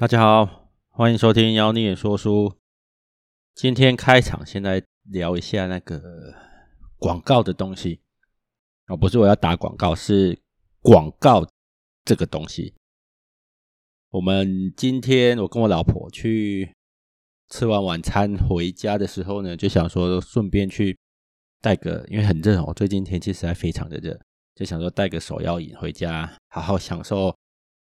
大家好，欢迎收听妖孽说书。今天开场，先来聊一下那个广告的东西。哦，不是我要打广告，是广告这个东西。我们今天我跟我老婆去吃完晚餐回家的时候呢，就想说顺便去带个，因为很热哦，最近天气实在非常的热，就想说带个手摇饮回家，好好享受。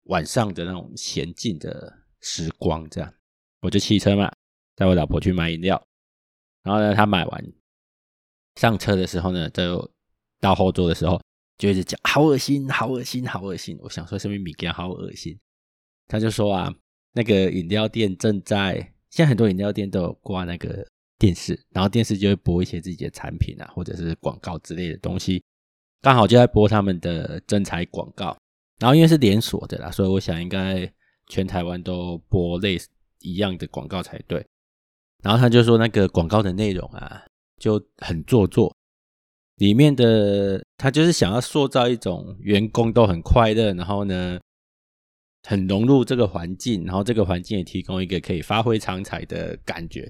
晚上的那种闲静的时光，这样我就骑车嘛，带我老婆去买饮料。然后呢，她买完上车的时候呢，就到后座的时候，就一直讲好恶心，好恶心，好恶心。我想说什么米干好恶心，他就说啊，那个饮料店正在，现在很多饮料店都有挂那个电视，然后电视就会播一些自己的产品啊，或者是广告之类的东西，刚好就在播他们的征才广告。然后因为是连锁的啦，所以我想应该全台湾都播类似一样的广告才对。然后他就说那个广告的内容啊就很做作，里面的他就是想要塑造一种员工都很快乐，然后呢很融入这个环境，然后这个环境也提供一个可以发挥长才的感觉。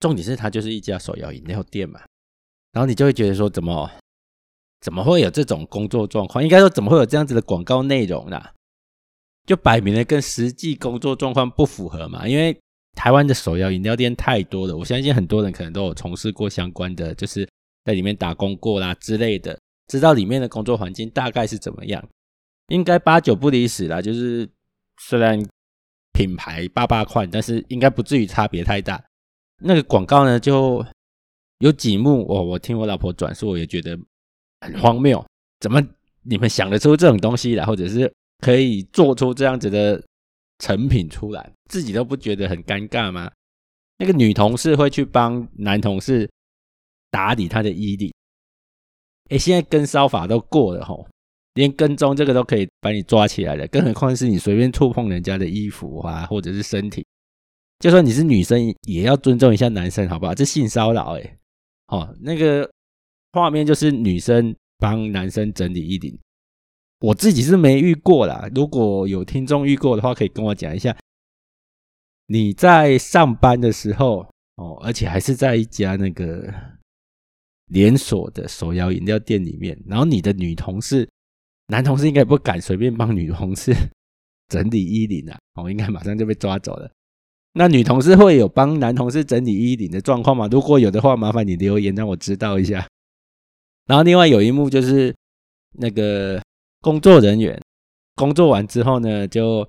重点是他就是一家手摇饮料店嘛，然后你就会觉得说怎么？怎么会有这种工作状况？应该说，怎么会有这样子的广告内容呢？就摆明了跟实际工作状况不符合嘛。因为台湾的手摇饮料店太多了，我相信很多人可能都有从事过相关的，就是在里面打工过啦之类的，知道里面的工作环境大概是怎么样。应该八九不离十啦，就是虽然品牌八八款，但是应该不至于差别太大。那个广告呢，就有几幕我，我听我老婆转述，我也觉得。很荒谬，怎么你们想得出这种东西来，或者是可以做出这样子的成品出来，自己都不觉得很尴尬吗？那个女同事会去帮男同事打理他的衣领，哎，现在跟骚法都过了吼，连跟踪这个都可以把你抓起来了，更何况是你随便触碰人家的衣服啊，或者是身体，就算你是女生，也要尊重一下男生，好不好？这性骚扰哎，哦，那个。画面就是女生帮男生整理衣领，我自己是没遇过啦。如果有听众遇过的话，可以跟我讲一下。你在上班的时候哦，而且还是在一家那个连锁的手摇饮料店里面，然后你的女同事、男同事应该不敢随便帮女同事 整理衣领啊，哦，应该马上就被抓走了。那女同事会有帮男同事整理衣领的状况吗？如果有的话，麻烦你留言让我知道一下。然后另外有一幕就是那个工作人员工作完之后呢，就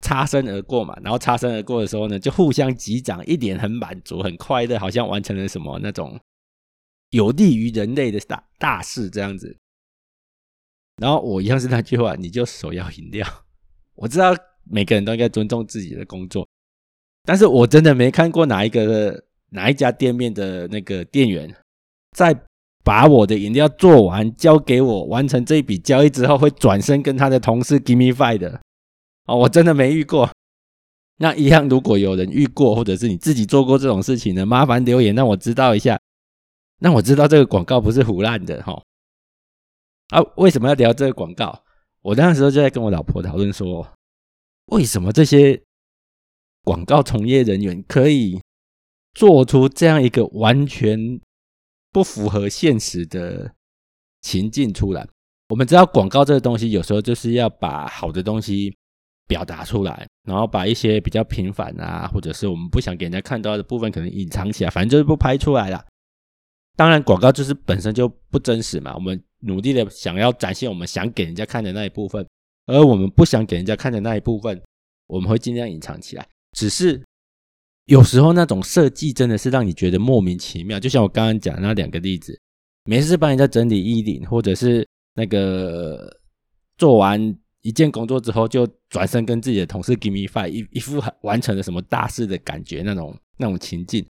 擦身而过嘛。然后擦身而过的时候呢，就互相击掌，一脸很满足、很快乐，好像完成了什么那种有利于人类的大大事这样子。然后我一样是那句话，你就手摇饮料。我知道每个人都应该尊重自己的工作，但是我真的没看过哪一个哪一家店面的那个店员在。把我的饮料做完，交给我完成这一笔交易之后，会转身跟他的同事 give me five 的哦，我真的没遇过。那一样，如果有人遇过，或者是你自己做过这种事情呢，麻烦留言让我知道一下，让我知道这个广告不是唬烂的哈。啊，为什么要聊这个广告？我那时候就在跟我老婆讨论说，为什么这些广告从业人员可以做出这样一个完全。不符合现实的情境出来。我们知道广告这个东西，有时候就是要把好的东西表达出来，然后把一些比较平凡啊，或者是我们不想给人家看到的部分，可能隐藏起来，反正就是不拍出来了。当然，广告就是本身就不真实嘛。我们努力的想要展现我们想给人家看的那一部分，而我们不想给人家看的那一部分，我们会尽量隐藏起来。只是。有时候那种设计真的是让你觉得莫名其妙，就像我刚刚讲那两个例子，每次帮人家整理衣领，或者是那个做完一件工作之后就转身跟自己的同事 give me five，一一副完成了什么大事的感觉，那种那种情境，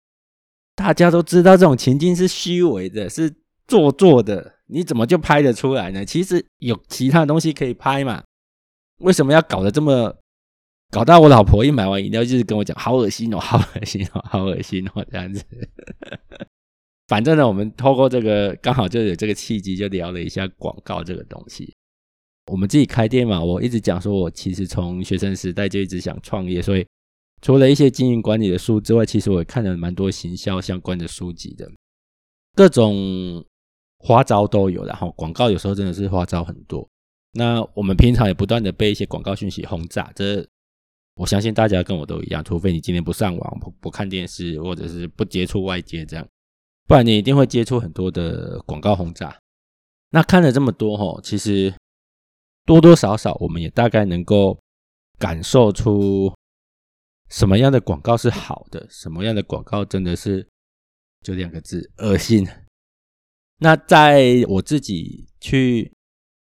大家都知道这种情境是虚伪的，是做作的，你怎么就拍得出来呢？其实有其他东西可以拍嘛，为什么要搞得这么？搞到我老婆一买完饮料就是跟我讲，好恶心哦，好恶心哦，好恶心哦，这样子。反正呢，我们透过这个刚好就有这个契机，就聊了一下广告这个东西。我们自己开店嘛，我一直讲说，我其实从学生时代就一直想创业，所以除了一些经营管理的书之外，其实我也看了蛮多行销相关的书籍的，各种花招都有，然后广告有时候真的是花招很多。那我们平常也不断的被一些广告讯息轰炸，这我相信大家跟我都一样，除非你今天不上网、不不看电视，或者是不接触外界这样，不然你一定会接触很多的广告轰炸。那看了这么多吼，其实多多少少我们也大概能够感受出什么样的广告是好的，什么样的广告真的是就两个字恶心。那在我自己去，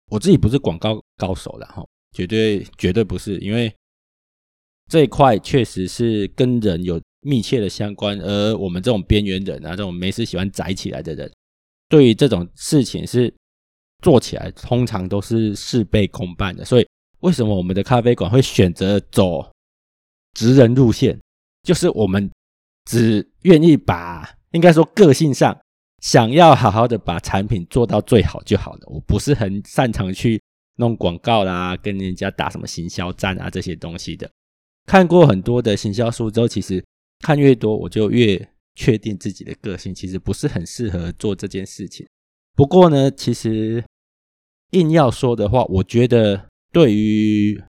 我自己不是广告高手了哈，绝对绝对不是，因为这一块确实是跟人有密切的相关，而我们这种边缘人啊，这种没事喜欢宅起来的人，对于这种事情是。做起来通常都是事倍功半的，所以为什么我们的咖啡馆会选择走职人路线？就是我们只愿意把，应该说个性上想要好好的把产品做到最好就好了。我不是很擅长去弄广告啦，跟人家打什么行销战啊这些东西的。看过很多的行销书之后，其实看越多，我就越确定自己的个性其实不是很适合做这件事情。不过呢，其实。硬要说的话，我觉得对于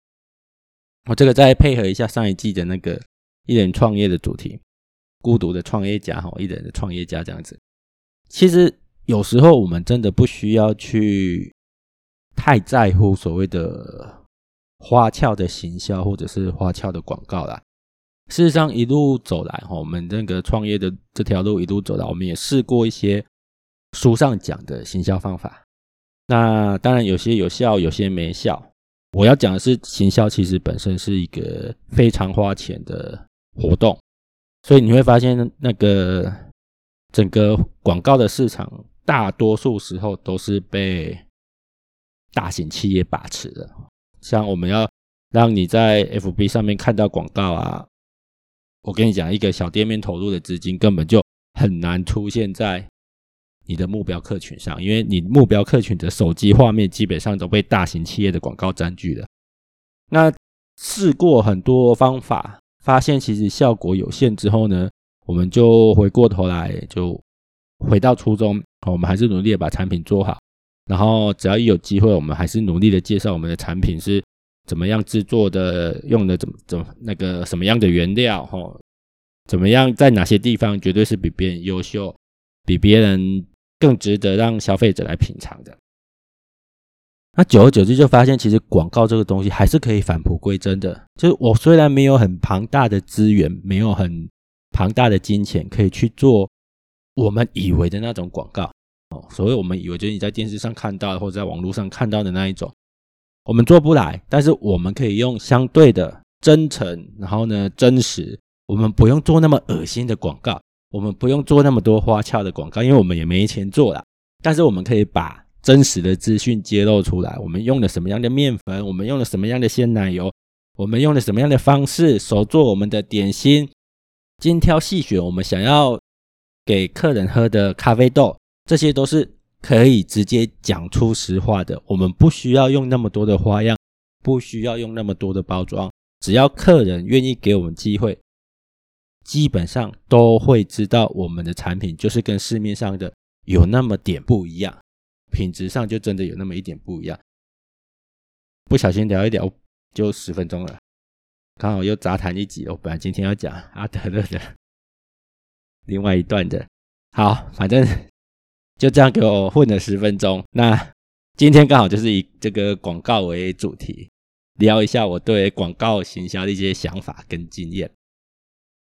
我这个再配合一下上一季的那个一人创业的主题，孤独的创业家哈，一人的创业家这样子。其实有时候我们真的不需要去太在乎所谓的花俏的行销或者是花俏的广告啦。事实上，一路走来哈，我们那个创业的这条路一路走来，我们也试过一些书上讲的行销方法。那当然有些有效，有些没效。我要讲的是，行销其实本身是一个非常花钱的活动，所以你会发现，那个整个广告的市场，大多数时候都是被大型企业把持的。像我们要让你在 FB 上面看到广告啊，我跟你讲，一个小店面投入的资金根本就很难出现在。你的目标客群上，因为你目标客群的手机画面基本上都被大型企业的广告占据了。那试过很多方法，发现其实效果有限之后呢，我们就回过头来，就回到初衷，我们还是努力的把产品做好。然后只要一有机会，我们还是努力的介绍我们的产品是怎么样制作的，用的怎么怎么那个什么样的原料，哈，怎么样在哪些地方绝对是比别人优秀，比别人。更值得让消费者来品尝的。那久而久之就发现，其实广告这个东西还是可以返璞归真的。就是我虽然没有很庞大的资源，没有很庞大的金钱可以去做我们以为的那种广告哦，所谓我们以为就是你在电视上看到或者在网络上看到的那一种，我们做不来。但是我们可以用相对的真诚，然后呢真实，我们不用做那么恶心的广告。我们不用做那么多花俏的广告，因为我们也没钱做啦。但是我们可以把真实的资讯揭露出来。我们用了什么样的面粉？我们用了什么样的鲜奶油？我们用了什么样的方式手做我们的点心？精挑细选，我们想要给客人喝的咖啡豆，这些都是可以直接讲出实话的。我们不需要用那么多的花样，不需要用那么多的包装，只要客人愿意给我们机会。基本上都会知道我们的产品就是跟市面上的有那么点不一样，品质上就真的有那么一点不一样。不小心聊一聊就十分钟了，刚好又杂谈一集。我本来今天要讲阿德勒的另外一段的，好，反正就这样给我混了十分钟。那今天刚好就是以这个广告为主题，聊一下我对广告行销的一些想法跟经验。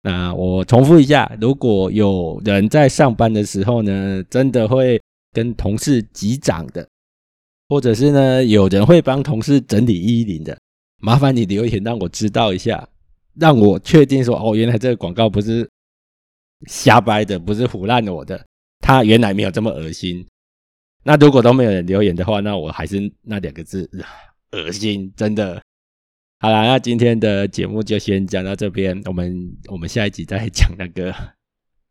那我重复一下，如果有人在上班的时候呢，真的会跟同事击掌的，或者是呢，有人会帮同事整理衣领的，麻烦你留言让我知道一下，让我确定说，哦，原来这个广告不是瞎掰的，不是唬烂我的，他原来没有这么恶心。那如果都没有人留言的话，那我还是那两个字，恶心，真的。好啦，那今天的节目就先讲到这边，我们我们下一集再讲那个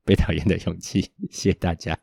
被讨厌的勇气，谢谢大家。